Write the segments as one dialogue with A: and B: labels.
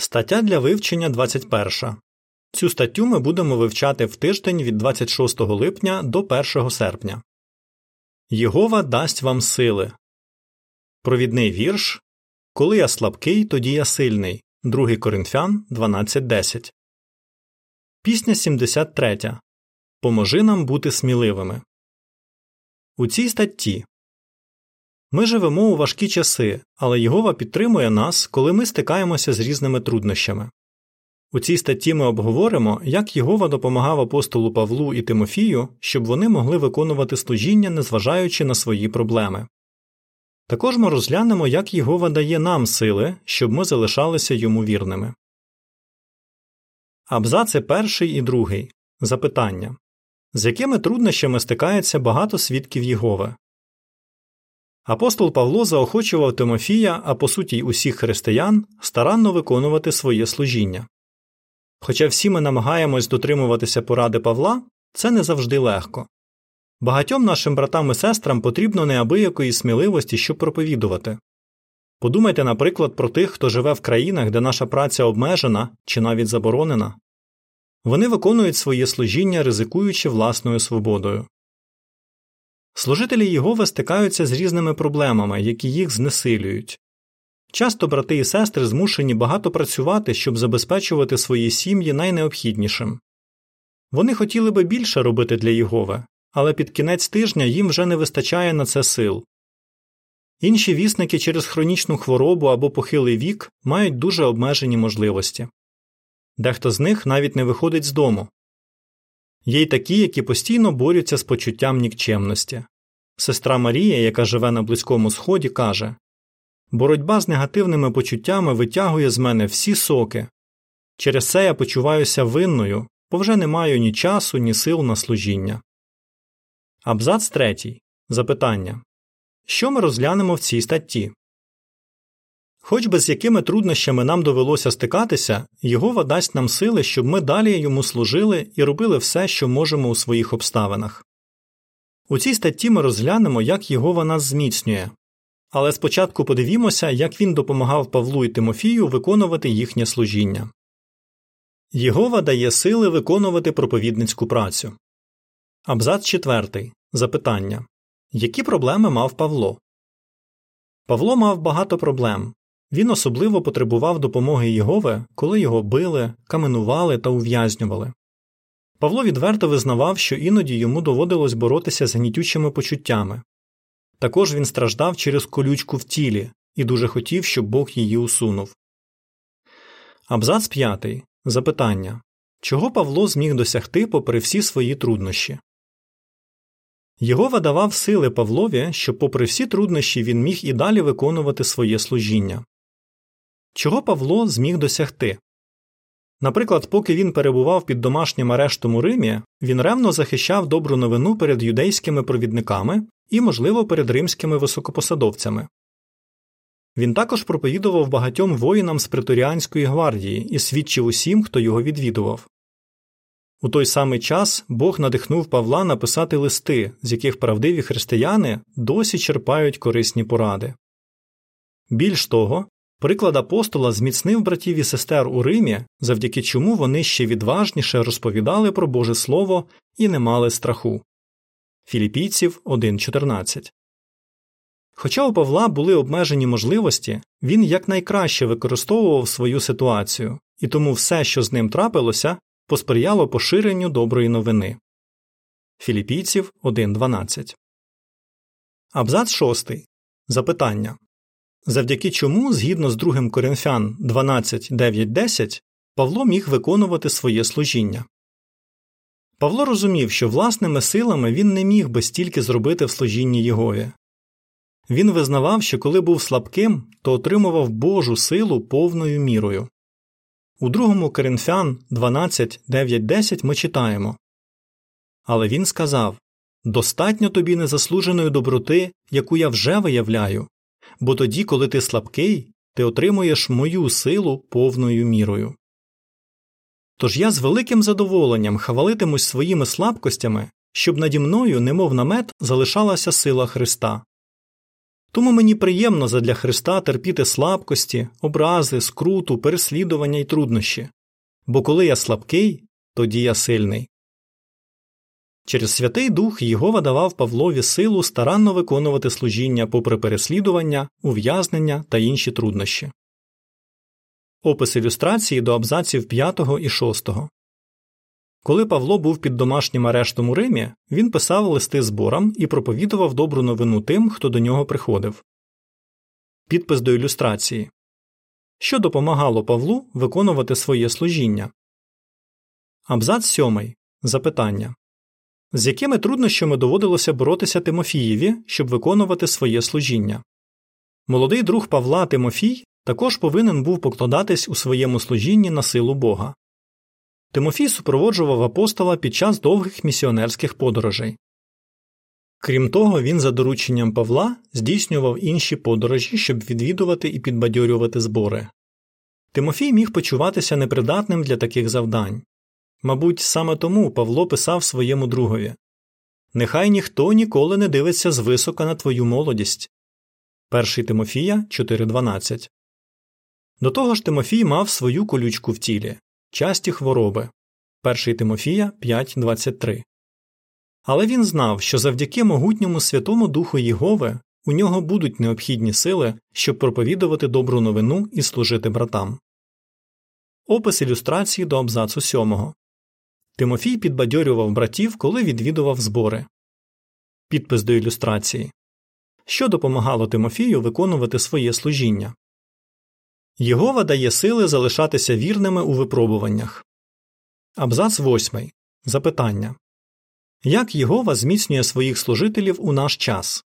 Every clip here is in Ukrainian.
A: Стаття для вивчення 21. Цю статтю ми будемо вивчати в тиждень від 26 липня до 1 серпня. Єгова дасть вам сили. Провідний вірш Коли я слабкий, тоді я сильний. 2 Коринфян 12.10. Пісня 73. Поможи нам бути сміливими. У цій статті ми живемо у важкі часи, але Єгова підтримує нас, коли ми стикаємося з різними труднощами. У цій статті ми обговоримо, як Єгова допомагав апостолу Павлу і Тимофію, щоб вони могли виконувати служіння, незважаючи на свої проблеми. Також ми розглянемо, як Єгова дає нам сили, щоб ми залишалися йому вірними. Абзаци перший і другий. Запитання з якими труднощами стикається багато свідків Єгови? Апостол Павло заохочував Тимофія, а по суті й усіх християн, старанно виконувати своє служіння. Хоча всі ми намагаємось дотримуватися поради Павла, це не завжди легко. Багатьом нашим братам і сестрам потрібно неабиякої сміливості, щоб проповідувати. Подумайте, наприклад, про тих, хто живе в країнах, де наша праця обмежена чи навіть заборонена. Вони виконують своє служіння, ризикуючи власною свободою. Служителі Єгови стикаються з різними проблемами, які їх знесилюють. Часто брати і сестри змушені багато працювати, щоб забезпечувати свої сім'ї найнеобхіднішим. Вони хотіли би більше робити для Єгови, але під кінець тижня їм вже не вистачає на це сил. Інші вісники через хронічну хворобу або похилий вік мають дуже обмежені можливості. Дехто з них навіть не виходить з дому. Є й такі, які постійно борються з почуттям нікчемності. Сестра Марія, яка живе на Близькому Сході, каже Боротьба з негативними почуттями витягує з мене всі соки. Через це я почуваюся винною, бо вже не маю ні часу, ні сил на служіння. Абзац третій. Запитання Що ми розглянемо в цій статті? Хоч би з якими труднощами нам довелося стикатися, Єгова дасть нам сили, щоб ми далі йому служили і робили все, що можемо у своїх обставинах. У цій статті ми розглянемо, як Єгова нас зміцнює. Але спочатку подивімося, як він допомагав Павлу і Тимофію виконувати їхнє служіння. Єгова дає сили виконувати проповідницьку працю. Абзац 4. Запитання Які проблеми мав Павло? Павло мав багато проблем. Він особливо потребував допомоги Єгови, коли його били, каменували та ув'язнювали. Павло відверто визнавав, що іноді йому доводилось боротися з гнітючими почуттями. Також він страждав через колючку в тілі і дуже хотів, щоб Бог її усунув. Абзац 5. Запитання Чого Павло зміг досягти попри всі свої труднощі? Єгова давав сили Павлові, щоб, попри всі труднощі, він міг і далі виконувати своє служіння. Чого Павло зміг досягти? Наприклад, поки він перебував під домашнім арештом у Римі, він ревно захищав добру новину перед юдейськими провідниками і, можливо, перед римськими високопосадовцями. Він також проповідував багатьом воїнам з преторіанської гвардії і свідчив усім, хто його відвідував. У той самий час Бог надихнув Павла написати листи, з яких правдиві християни досі черпають корисні поради. Більш того, приклад апостола зміцнив братів і сестер у Римі, завдяки чому вони ще відважніше розповідали про Боже Слово і не мали страху. Філіпійців 1.14 Хоча у Павла були обмежені можливості, він якнайкраще використовував свою ситуацію, і тому все, що з ним трапилося, посприяло поширенню доброї новини. Філіпійців 1.12. Абзац 6. Запитання Завдяки чому, згідно з 2 Коринфян 12.9.10, Павло міг виконувати своє служіння. Павло розумів, що власними силами він не міг би стільки зробити в служінні Єгові. Він визнавав, що коли був слабким, то отримував Божу силу повною мірою. У 2 Коринфян 12.9.10 ми читаємо Але він сказав Достатньо тобі незаслуженої доброти, яку я вже виявляю, бо тоді, коли ти слабкий, ти отримуєш мою силу повною мірою. Тож я з великим задоволенням хвалитимусь своїми слабкостями, щоб наді мною, немов намет, залишалася сила Христа. Тому мені приємно задля Христа терпіти слабкості, образи, скруту, переслідування і труднощі. Бо коли я слабкий, тоді я сильний. Через Святий Дух Єгова давав Павлові силу старанно виконувати служіння попри переслідування, ув'язнення та інші труднощі. Опис ілюстрації до абзаців 5 і 6. Коли Павло був під домашнім арештом у Римі, він писав листи зборам і проповідував добру новину тим, хто до нього приходив. Підпис до ілюстрації Що допомагало Павлу виконувати своє служіння. Абзац 7. Запитання З якими труднощами доводилося боротися Тимофієві, щоб виконувати своє служіння. Молодий друг Павла Тимофій також повинен був покладатись у своєму служінні на силу Бога. Тимофій супроводжував апостола під час довгих місіонерських подорожей. Крім того, він за дорученням Павла здійснював інші подорожі, щоб відвідувати і підбадьорювати збори. Тимофій міг почуватися непридатним для таких завдань. Мабуть, саме тому Павло писав своєму другові Нехай ніхто ніколи не дивиться звисока на твою молодість. 1 Тимофія 4.12 До того ж Тимофій мав свою колючку в тілі часті хвороби 1 Тимофія 5.23. Але він знав, що завдяки могутньому Святому Духу Єгови у нього будуть необхідні сили, щоб проповідувати добру новину і служити братам. Опис ілюстрації до абзацу 7. Тимофій підбадьорював братів, коли відвідував збори. Підпис до ілюстрації. Що допомагало Тимофію виконувати своє служіння. Єгова дає сили залишатися вірними у випробуваннях. Абзац 8. Запитання Як Єгова зміцнює своїх служителів у наш час?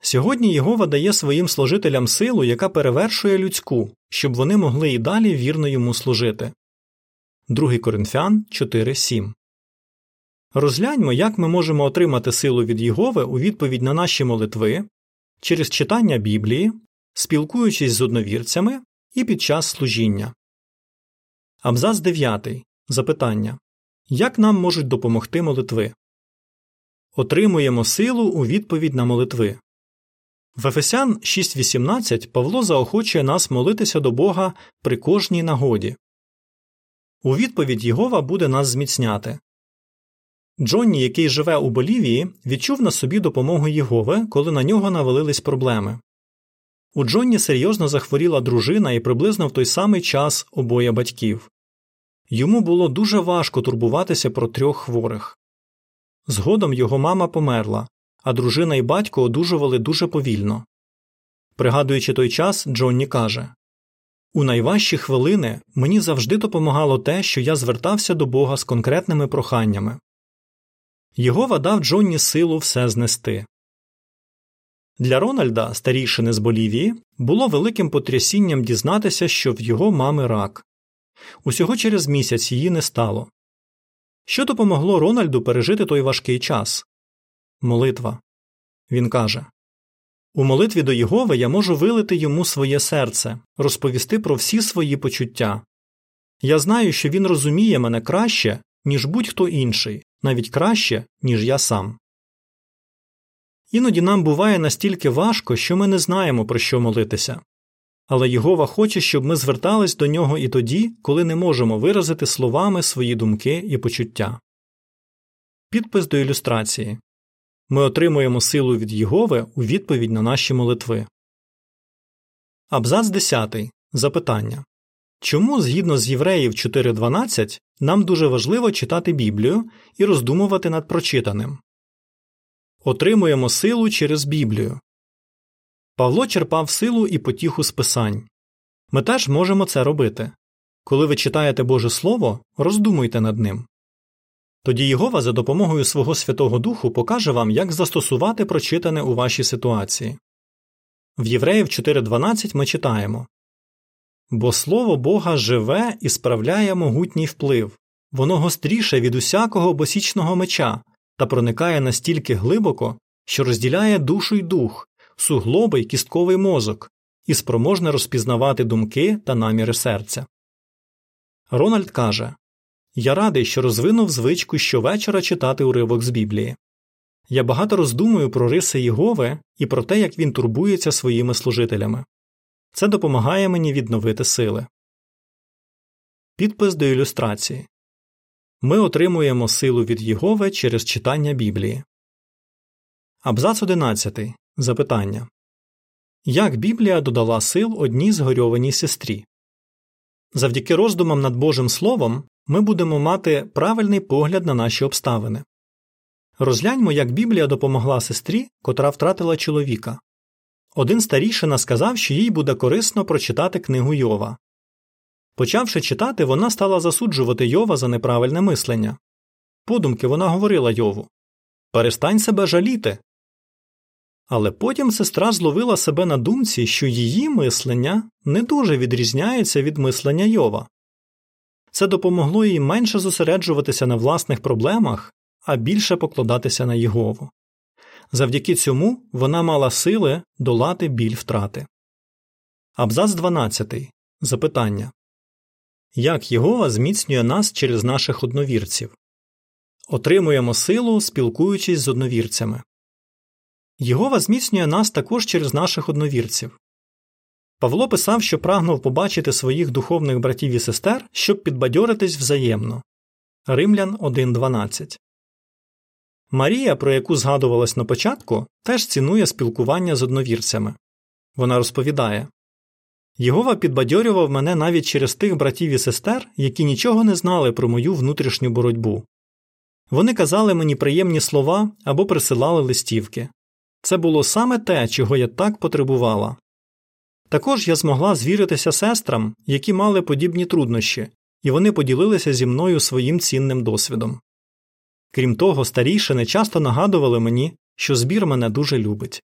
A: Сьогодні Єгова дає своїм служителям силу, яка перевершує людську, щоб вони могли і далі вірно йому служити. 2 Коринфян 4.7 Розгляньмо, як ми можемо отримати силу від Єгови у відповідь на наші молитви через читання Біблії, спілкуючись з одновірцями і під час служіння. Абзац 9. Запитання Як нам можуть допомогти молитви? Отримуємо силу у відповідь на молитви. В Ефесян 6.18 Павло заохочує нас молитися до Бога при кожній нагоді. У відповідь Єгова буде нас зміцняти. Джонні, який живе у Болівії, відчув на собі допомогу Єгови, коли на нього навалились проблеми. У Джонні серйозно захворіла дружина і приблизно в той самий час обоє батьків. Йому було дуже важко турбуватися про трьох хворих. Згодом його мама померла, а дружина і батько одужували дуже повільно. Пригадуючи той час, Джонні каже У найважчі хвилини мені завжди допомагало те, що я звертався до Бога з конкретними проханнями. Єгова дав Джонні силу все знести. Для Рональда, старішини з Болівії, було великим потрясінням дізнатися, що в його мами рак. Усього через місяць її не стало. Що допомогло Рональду пережити той важкий час? Молитва. Він каже У молитві до Єгови я можу вилити йому своє серце, розповісти про всі свої почуття. Я знаю, що він розуміє мене краще, ніж будь-хто інший, навіть краще, ніж я сам. Іноді нам буває настільки важко, що ми не знаємо, про що молитися. Але Єгова хоче, щоб ми звертались до нього і тоді, коли не можемо виразити словами свої думки і почуття. Підпис до ілюстрації Ми отримуємо силу від Єгови у відповідь на наші молитви. Абзац 10. Запитання Чому, згідно з Євреїв 4.12, нам дуже важливо читати Біблію і роздумувати над прочитаним? Отримуємо силу через Біблію. Павло черпав силу і потіху з писань. Ми теж можемо це робити. Коли ви читаєте Боже Слово, роздумуйте над ним. Тоді Єгова за допомогою свого Святого Духу покаже вам, як застосувати прочитане у вашій ситуації. В Євреїв 4.12 ми читаємо Бо Слово Бога живе і справляє могутній вплив, воно гостріше від усякого босічного меча та проникає настільки глибоко, що розділяє душу й дух, суглоби й кістковий мозок і спроможне розпізнавати думки та наміри серця. Рональд каже Я радий, що розвинув звичку щовечора читати уривок з Біблії. Я багато роздумую про риси Єгови і про те, як він турбується своїми служителями. Це допомагає мені відновити сили. Підпис до ілюстрації Ми отримуємо силу від Єгови через читання Біблії. Абзац 11. Запитання Як Біблія додала сил одній згорьованій сестрі? Завдяки роздумам над Божим Словом ми будемо мати правильний погляд на наші обставини. Розгляньмо, як Біблія допомогла сестрі, котра втратила чоловіка. Один старішина сказав, що їй буде корисно прочитати книгу Йова. Почавши читати, вона стала засуджувати Йова за неправильне мислення. Подумки вона говорила Йову Перестань себе жаліти. Але потім сестра зловила себе на думці, що її мислення не дуже відрізняється від мислення Йова. Це допомогло їй менше зосереджуватися на власних проблемах, а більше покладатися на Єгову. Завдяки цьому вона мала сили долати біль втрати. Абзац 12. Запитання Як Єгова зміцнює нас через наших одновірців? Отримуємо силу, спілкуючись з одновірцями. Єгова зміцнює нас також через наших одновірців. Павло писав, що прагнув побачити своїх духовних братів і сестер, щоб підбадьоритись взаємно. Римлян 1.12 Марія, про яку згадувалось на початку, теж цінує спілкування з одновірцями. Вона розповідає Єгова підбадьорював мене навіть через тих братів і сестер, які нічого не знали про мою внутрішню боротьбу. Вони казали мені приємні слова або присилали листівки. Це було саме те, чого я так потребувала. Також я змогла звіритися сестрам, які мали подібні труднощі, і вони поділилися зі мною своїм цінним досвідом. Крім того, старішини часто нагадували мені, що збір мене дуже любить.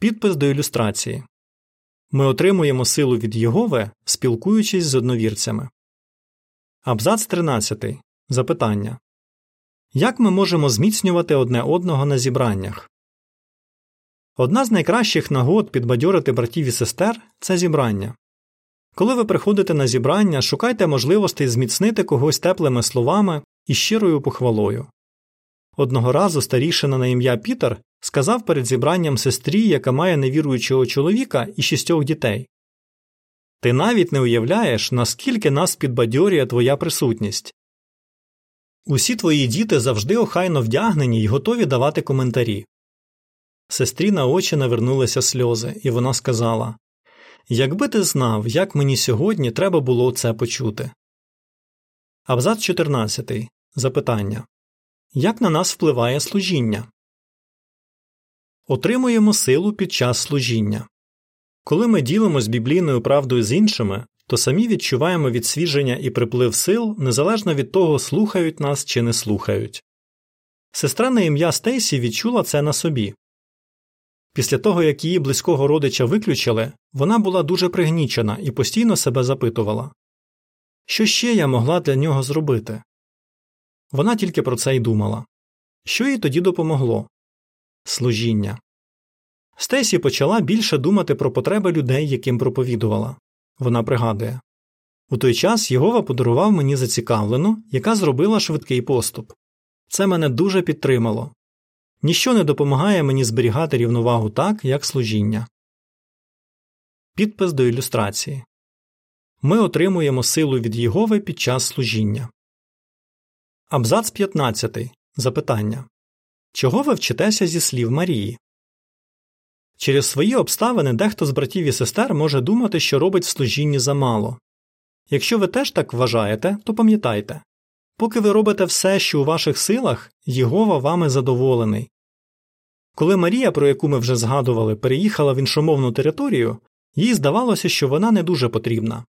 A: Підпис до ілюстрації Ми отримуємо силу від Єгови, спілкуючись з одновірцями. Абзац 13. Запитання Як ми можемо зміцнювати одне одного на зібраннях? Одна з найкращих нагод підбадьорити братів і сестер це зібрання. Коли ви приходите на зібрання, шукайте можливостей зміцнити когось теплими словами і щирою похвалою. Одного разу старішина на ім'я Пітер сказав перед зібранням сестрі, яка має невіруючого чоловіка і шістьох дітей Ти навіть не уявляєш, наскільки нас підбадьорює твоя присутність. Усі твої діти завжди охайно вдягнені й готові давати коментарі. Сестрі на очі навернулися сльози, і вона сказала Якби ти знав, як мені сьогодні треба було це почути. Абзац 14. Запитання Як на нас впливає служіння? Отримуємо силу під час служіння. Коли ми ділимось біблійною правдою з іншими, то самі відчуваємо відсвіження і приплив сил незалежно від того, слухають нас чи не слухають. Сестра на ім'я Стейсі відчула це на собі. Після того, як її близького родича виключили, вона була дуже пригнічена і постійно себе запитувала Що ще я могла для нього зробити? Вона тільки про це й думала. Що їй тоді допомогло? Служіння. Стесі почала більше думати про потреби людей, яким проповідувала. Вона пригадує у той час Єгова подарував мені зацікавлену, яка зробила швидкий поступ. Це мене дуже підтримало. Ніщо не допомагає мені зберігати рівновагу так, як служіння. Підпис до ілюстрації Ми отримуємо силу від Єгови під час служіння. Абзац 15. Запитання Чого ви вчитеся зі слів Марії? Через свої обставини дехто з братів і сестер може думати, що робить в служінні замало. Якщо ви теж так вважаєте, то пам'ятайте поки ви робите все, що у ваших силах, Єгова вами задоволений. Коли Марія, про яку ми вже згадували, переїхала в іншомовну територію, їй здавалося, що вона не дуже потрібна.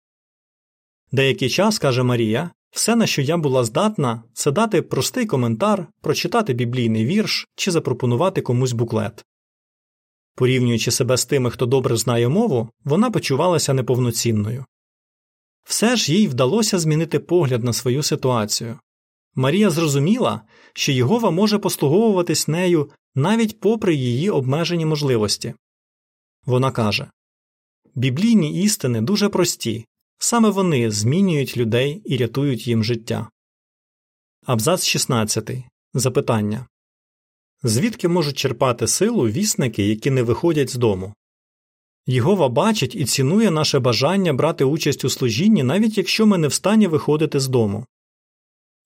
A: Деякий час, каже Марія, все, на що я була здатна, це дати простий коментар, прочитати біблійний вірш чи запропонувати комусь буклет. Порівнюючи себе з тими, хто добре знає мову, вона почувалася неповноцінною. Все ж їй вдалося змінити погляд на свою ситуацію. Марія зрозуміла, що Єгова може послуговуватись нею навіть попри її обмежені можливості. Вона каже Біблійні істини дуже прості, саме вони змінюють людей і рятують їм життя. Абзац 16. Запитання звідки можуть черпати силу вісники, які не виходять з дому. Єгова бачить і цінує наше бажання брати участь у служінні, навіть якщо ми не в стані виходити з дому.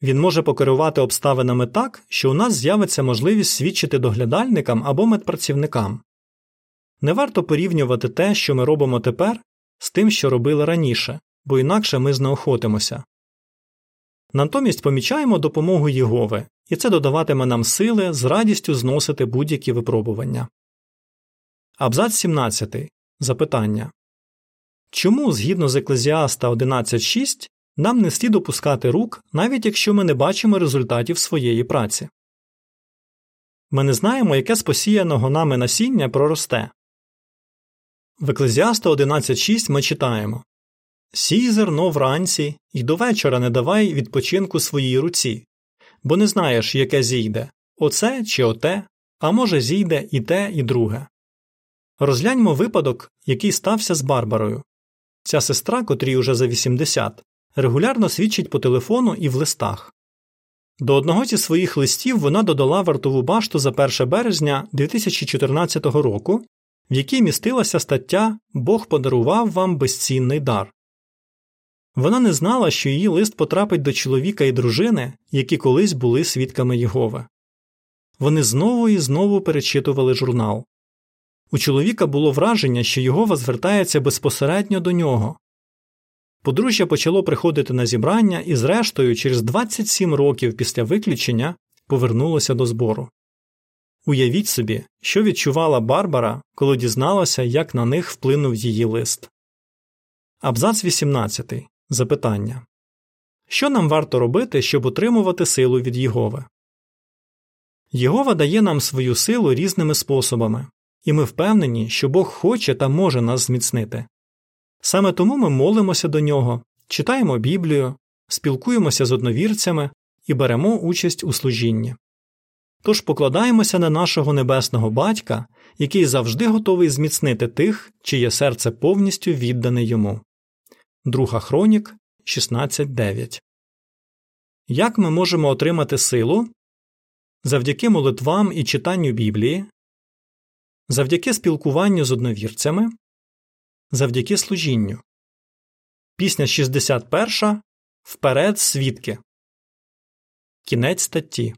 A: Він може покерувати обставинами так, що у нас з'явиться можливість свідчити доглядальникам або медпрацівникам. Не варто порівнювати те, що ми робимо тепер, з тим, що робили раніше, бо інакше ми знеохотимося. Натомість помічаємо допомогу Єгови, і це додаватиме нам сили з радістю зносити будь-які випробування. Абзац 17. Запитання Чому, згідно з Еклезіаста 11.6, нам не слід опускати рук, навіть якщо ми не бачимо результатів своєї праці? Ми не знаємо, яке з посіяного нами насіння проросте. В Еклезіаста 11.6 ми читаємо Сій зерно вранці і до вечора не давай відпочинку своїй руці, бо не знаєш, яке зійде оце чи оте, а може, зійде і те, і друге. Розгляньмо випадок, який стався з Барбарою. Ця сестра, котрій уже за 80, регулярно свідчить по телефону і в листах. До одного зі своїх листів вона додала вартову башту за 1 березня 2014 року, в якій містилася стаття Бог подарував вам безцінний дар. Вона не знала, що її лист потрапить до чоловіка і дружини, які колись були свідками Єгови. Вони знову і знову перечитували журнал. У чоловіка було враження, що Єгова звертається безпосередньо до нього. Подружжя почало приходити на зібрання і, зрештою, через 27 років після виключення повернулося до збору. Уявіть собі, що відчувала Барбара, коли дізналася, як на них вплинув її лист. Абзац 18. Запитання Що нам варто робити, щоб отримувати силу від Єгови? Єгова дає нам свою силу різними способами, і ми впевнені, що Бог хоче та може нас зміцнити. Саме тому ми молимося до нього, читаємо Біблію, спілкуємося з одновірцями і беремо участь у служінні. Тож покладаємося на нашого небесного батька, який завжди готовий зміцнити тих, чиє серце повністю віддане йому. Друга Хронік 16.9 Як ми можемо отримати силу? Завдяки молитвам і читанню Біблії, завдяки спілкуванню з одновірцями, завдяки служінню. Пісня 61. Вперед свідки. Кінець статті.